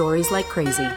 stories like crazy.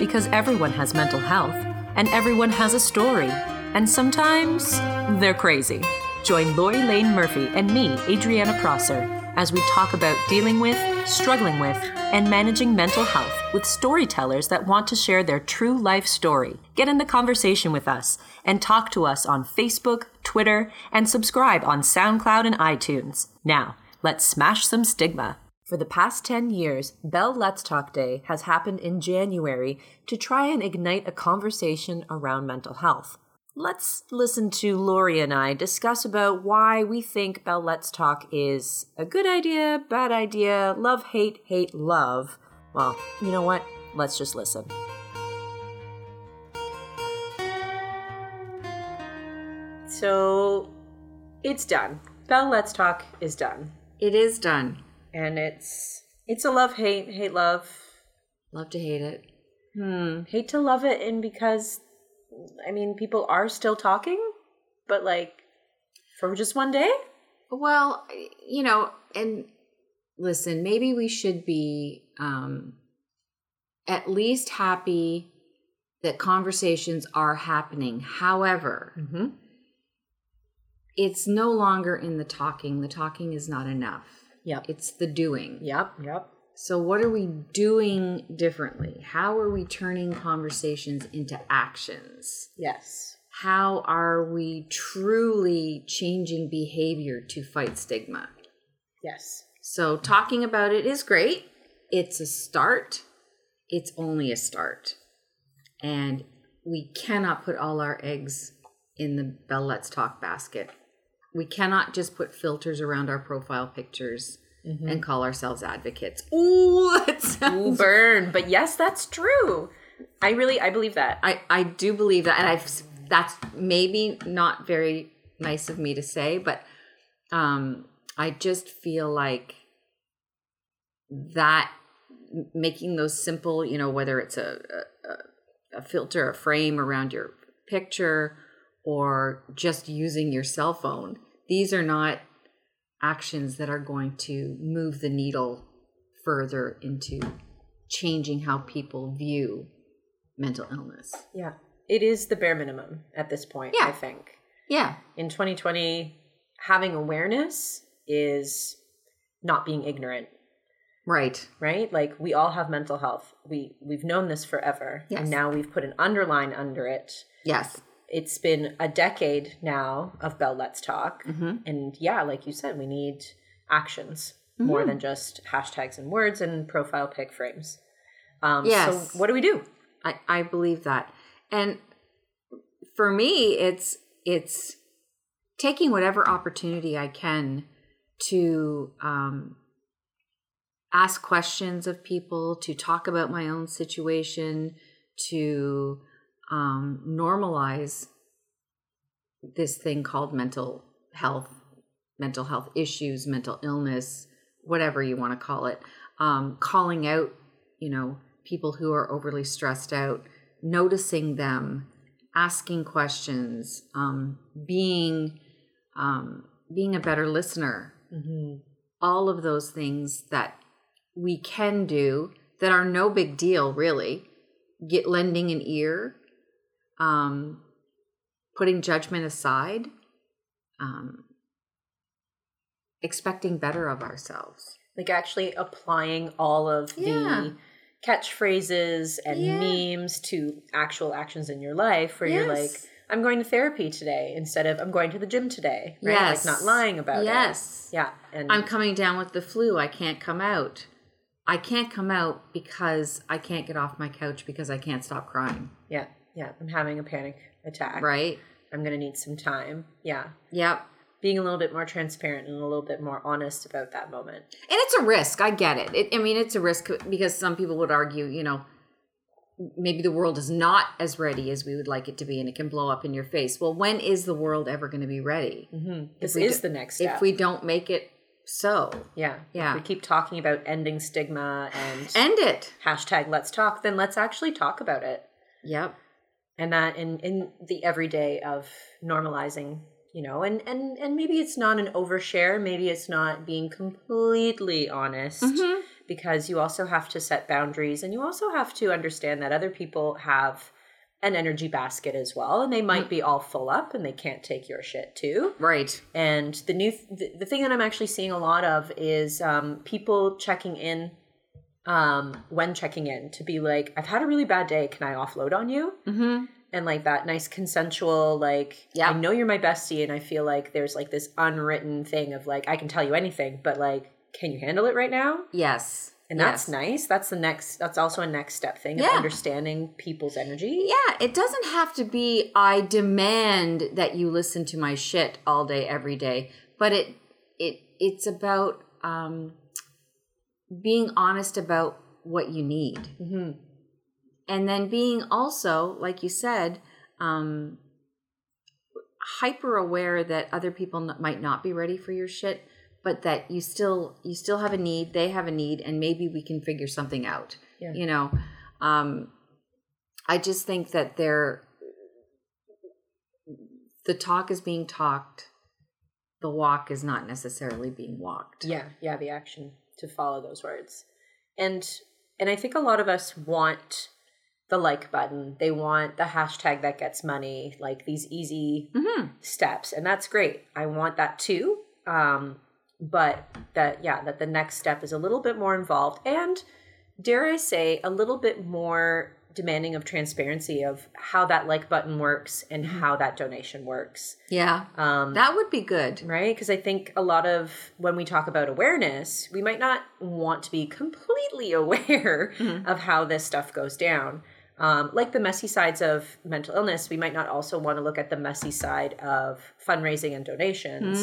Because everyone has mental health, and everyone has a story. And sometimes they're crazy. Join Lori Lane Murphy and me, Adriana Prosser, as we talk about dealing with, struggling with, and managing mental health with storytellers that want to share their true life story. Get in the conversation with us and talk to us on Facebook, Twitter, and subscribe on SoundCloud and iTunes. Now, let's smash some stigma. For the past 10 years, Bell Let's Talk Day has happened in January to try and ignite a conversation around mental health. Let's listen to Lori and I discuss about why we think Bell Let's Talk is a good idea, bad idea, love, hate, hate, love. Well, you know what? Let's just listen. So, it's done. Bell Let's Talk is done. It is done. And it's it's a love hate, hate love. Love to hate it. Hmm. Hate to love it and because I mean people are still talking, but like for just one day? Well, you know, and listen, maybe we should be um at least happy that conversations are happening. However, Mm-hmm. it's no longer in the talking. The talking is not enough. Yep. It's the doing. Yep. Yep. So, what are we doing differently? How are we turning conversations into actions? Yes. How are we truly changing behavior to fight stigma? Yes. So, talking about it is great. It's a start, it's only a start. And we cannot put all our eggs in the Bell Let's Talk basket. We cannot just put filters around our profile pictures and call ourselves advocates. Ooh, that Ooh, burn. But yes, that's true. I really I believe that. I, I do believe that. And I've, that's maybe not very nice of me to say, but um, I just feel like that making those simple, you know, whether it's a, a- a filter, a frame around your picture, or just using your cell phone, these are not actions that are going to move the needle further into changing how people view mental illness. Yeah. It is the bare minimum at this point, Yeah. I think. Yeah. In 2020, having awareness is not being ignorant, Right. right? Like we all have mental health. We we've known this forever. Yes. And now we've put an underline under it. Yes. It's been a decade now of Bell Let's Talk. Mm-hmm. And yeah, like you said, we need actions more than just hashtags and words and profile pic frames. Um, Yes. So what do we do? I, I believe that. And for me, it's it's taking whatever opportunity I can to um, ask questions of people, to talk about my own situation, to um, normalize this thing called mental health, mental health issues, mental illness, whatever you want to call it. Um, calling out, you know, people who are overly stressed out, noticing them, asking questions, um, being um, being a better listener. All of those things that we can do that are no big deal, really. Get lending an ear, um, putting judgment aside, um, expecting better of ourselves. like actually applying all of Yeah. the catchphrases and Yeah. memes to actual actions in your life where you're like i'm going to therapy today instead of i'm going to the gym today right Yes. like not lying about it Yes. yeah and I'm coming down with the flu. I can't come out. I can't come out because I can't get off my couch because I can't stop crying. yeah yeah i'm having a panic attack Right? i'm gonna need some time yeah Yep. being a little bit more transparent and a little bit more honest about that moment And it's a risk. I get it. it. I mean, it's a risk because some people would argue, you know, maybe the world is not as ready as we would like it to be and it can blow up in your face. Well, when is the world ever going to be ready? Mm-hmm. this is do- the next step If we don't make it so, yeah Yeah. if we keep talking about ending stigma and end it. hashtag let's talk then let's actually talk about it Yep. And that in in the everyday of normalizing you know and and and maybe it's not an overshare maybe it's not being completely honest because you also have to set boundaries and you also have to understand that other people have an energy basket as well and they might be all full up and they can't take your shit too. Right. and the new the, the thing that i'm actually seeing a lot of is um, people checking in um, when checking in to be like i've had a really bad day can i offload on you Mm-hmm. and like that nice consensual like Yeah. i know you're my bestie and i feel like there's like this unwritten thing of like i can tell you anything but like can you handle it right now Yes. and that's Yes. nice that's the next that's also a next step thing of Yeah. understanding people's energy Yeah, it doesn't have to be I demand that you listen to my shit all day every day, but it it it's about um being honest about what you need. hmm And then being also, like you said, um hyper aware that other people might not be ready for your shit, but that you still you still have a need, they have a need and maybe we can figure something out. Yeah. You know, um I just think that they're the talk is being talked, the walk is not necessarily being walked. yeah yeah the action to follow those words. And and i think a lot of us want the like button. They want the hashtag that gets money like these easy Mhm. steps. And that's great. I want that too. Um but that yeah that the next step is a little bit more involved. And dare i say a little bit more demanding of transparency of how that like button works and how that donation works Yeah. um That would be good. right? Because I think a lot of when we talk about awareness, we might not want to be completely aware of how this stuff goes down. Um, like the messy sides of mental illness, we might not also want to look at the messy side of fundraising and donations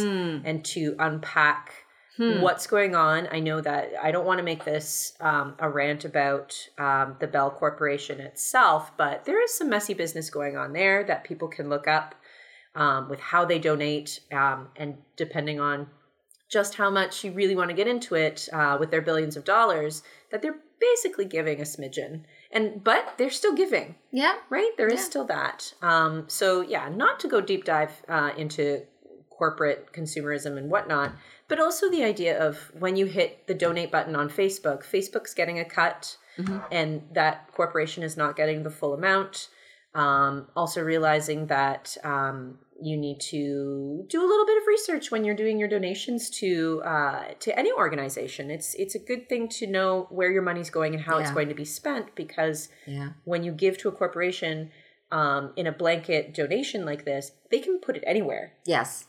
and to unpack what's going on. I know that I don't want to make this um, a rant about um, the Bell Corporation itself, but there is some messy business going on there that people can look up um, with how they donate um, and depending on just how much you really want to get into it uh, with their billions of dollars that they're basically giving a smidgen and but they're still giving Yeah. right There is Yeah. still that um, so yeah not to go deep dive uh, into corporate consumerism and whatnot but also the idea of when you hit the donate button on facebook facebook's getting a cut and that corporation is not getting the full amount um, also realizing that um, you need to do a little bit of research when you're doing your donations to uh, to any organization. It's it's a good thing to know where your money's going and how it's going to be spent because Yeah. when you give to a corporation um, in a blanket donation like this, they can put it anywhere, Yes.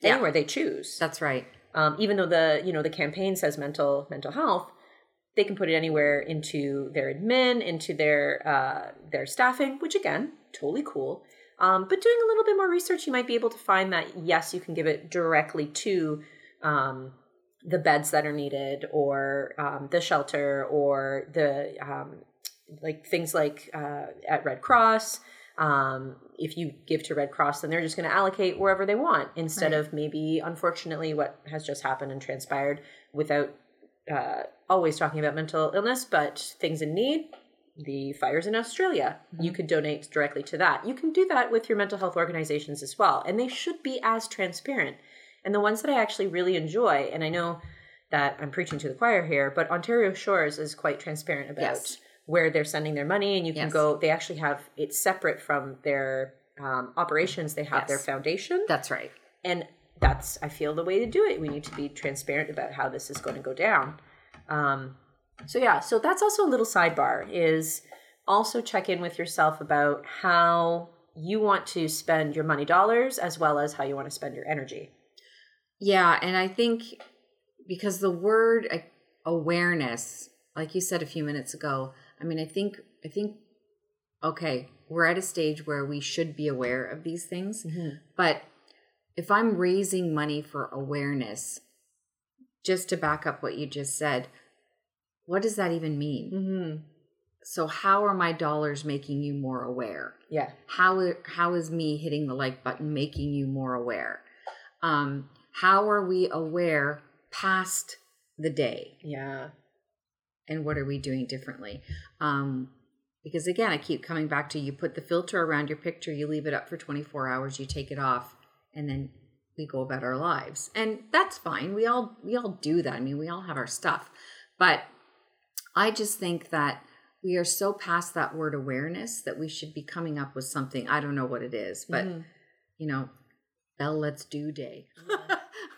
Yeah. anywhere they choose. That's right. Um, even though the you know the campaign says mental mental health, they can put it anywhere into their admin, into their uh, their staffing, which again, totally cool. Um, but doing a little bit more research, you might be able to find that yes, you can give it directly to um, the beds that are needed, or um, the shelter, or the um, like things like uh, at Red Cross. If you give to Red Cross, then they're just going to allocate wherever they want instead of maybe, unfortunately, what has just happened and transpired without uh, always talking about mental illness, but things in need. The fires in Australia, you could donate directly to that. You can do that with your mental health organizations as well, and they should be as transparent. And the ones that I actually really enjoy, and I know that I'm preaching to the choir here, but Ontario Shores is quite transparent about Yes. Where they're sending their money, and you can Yes. go. They actually have it's separate from their um, operations. They have their foundation, That's right. and that's I feel the way to do it. We need to be transparent about how this is going to go down. Um, so yeah, so that's also a little sidebar is also check in with yourself about how you want to spend your money dollars as well as how you want to spend your energy. Yeah, and I think because the word awareness, like you said a few minutes ago, I mean, I think I think okay, we're at a stage where we should be aware of these things, but if I'm raising money for awareness, just to back up what you just said, what does that even mean? Mm-hmm. So how are my dollars making you more aware? Yeah. how how is me hitting the like button making you more aware um how are we aware past the day Yeah. And what are we doing differently? Um because again i keep coming back to you put the filter around your picture you leave it up for 24 hours you take it off and then we go about our lives. And that's fine. We all we all do that. I mean we all have our stuff. But I just think that we are so past that word awareness that we should be coming up with something. I don't know what it is, but Mm-hmm. you know, Bell Let's Do Day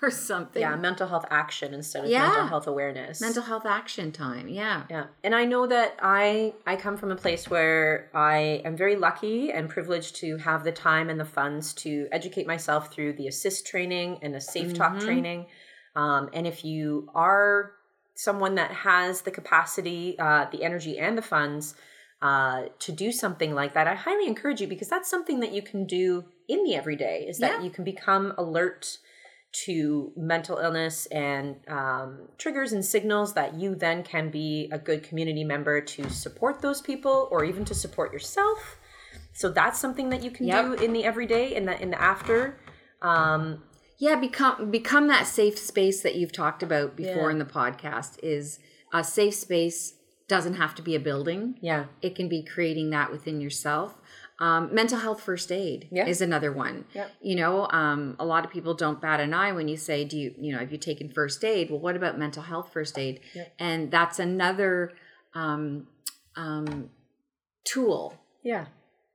or something. Yeah, mental health action instead of Yeah. mental health awareness. Mental health action time. Yeah. Yeah. And I know that I I come from a place where I am very lucky and privileged to have the time and the funds to educate myself through the ASIST training and the safe talk training. Um, and if you are someone that has the capacity, uh, the energy, and the funds uh, to do something like that, I highly encourage you because that's something that you can do in the everyday. Is that Yeah. you can become alert to mental illness and um, triggers and signals that you then can be a good community member to support those people or even to support yourself. So that's something that you can Yep. do in the everyday in the in the after. Um, Yeah, become become that safe space that you've talked about before Yeah. in the podcast is a safe space doesn't have to be a building. yeah, It can be creating that within yourself. Um, mental health first aid Yeah. is another one. Yep. You know, um, a lot of people don't bat an eye when you say, "Do you, you know, have you taken first aid?" Well, what about mental health first aid? Yep. And that's another um, um, tool. yeah.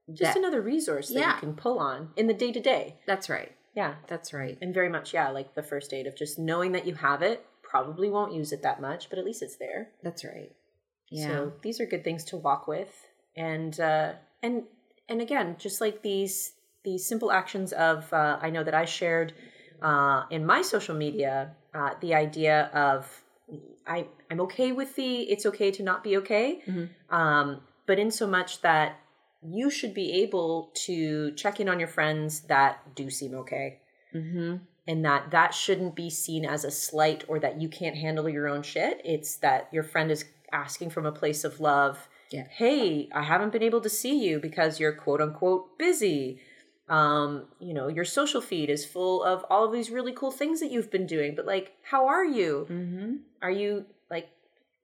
Just That- another resource that Yeah. you can pull on in the day to day. That's right. Yeah, That's right. and very much yeah, like the first aid of just knowing that you have it. Probably won't use it that much, but at least it's there. That's right. Yeah. So these are good things to walk with, and uh, and and again, just like these these simple actions of uh, I know that I shared uh, in my social media uh, the idea of I I'm okay with the it's okay to not be okay, um, but in so much that you should be able to check in on your friends that do seem okay. Mm-hmm. and that that shouldn't be seen as a slight or that you can't handle your own shit. It's that your friend is asking from a place of love Yeah. hey i haven't been able to see you because you're quote unquote busy um you know your social feed is full of all of these really cool things that you've been doing but like how are you Mm-hmm. are you like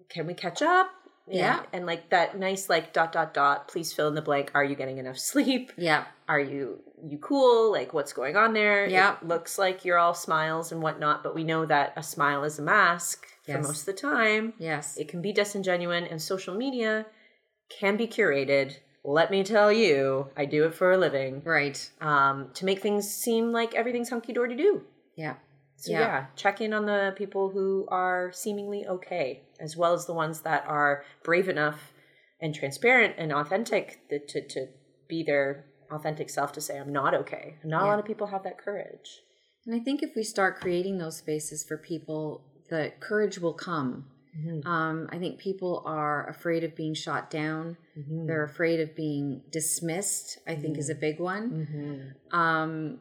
can we catch up Yeah. and like that nice like dot dot dot please fill in the blank are you getting enough sleep Yeah. are you you cool like what's going on there Yeah. it looks like you're all smiles and whatnot but we know that a smile is a mask for most of the time Yes. it can be disingenuine and social media can be curated let me tell you i do it for a living right. um, to make things seem like everything's hunky-dory do Yeah. so Yeah. yeah. check in on the people who are seemingly okay, as well as the ones that are brave enough and transparent and authentic to to be their authentic self to say I'm not okay. Not a lot of people have that courage. And I think if we start creating those spaces for people, the courage will come. Um, I think people are afraid of being shot down. They're afraid of being dismissed. I think is a big one. Um,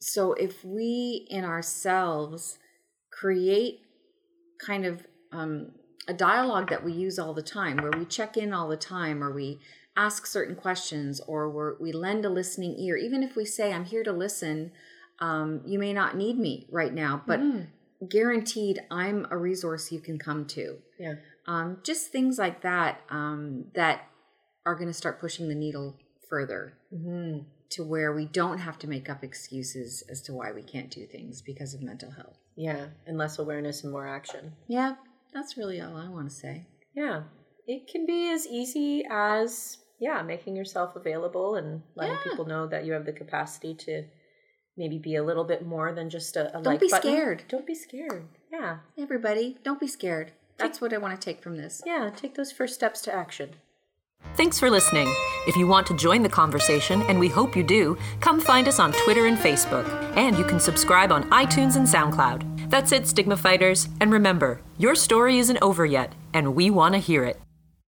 so if we in ourselves create kind of um, a dialogue that we use all the time, where we check in all the time, or we ask certain questions, or we're, we lend a listening ear, even if we say, "I'm here to listen," um, you may not need me right now, but guaranteed, I'm a resource you can come to. Yeah. Um, just things like that um, that are going to start pushing the needle further to where we don't have to make up excuses as to why we can't do things because of mental health. Yeah. And less awareness and more action. Yeah, that's really all I want to say. Yeah. It can be as easy as yeah, making yourself available and letting Yeah. people know that you have the capacity to maybe be a little bit more than just a, a Don't like be button. scared. Don't be scared. Yeah. Everybody, don't be scared. That's what I want to take from this. Yeah, take those first steps to action. Thanks for listening. If you want to join the conversation, and we hope you do, come find us on Twitter and Facebook. And you can subscribe on iTunes and SoundCloud. That's it, Stigma Fighters. And remember, your story isn't over yet, and we want to hear it.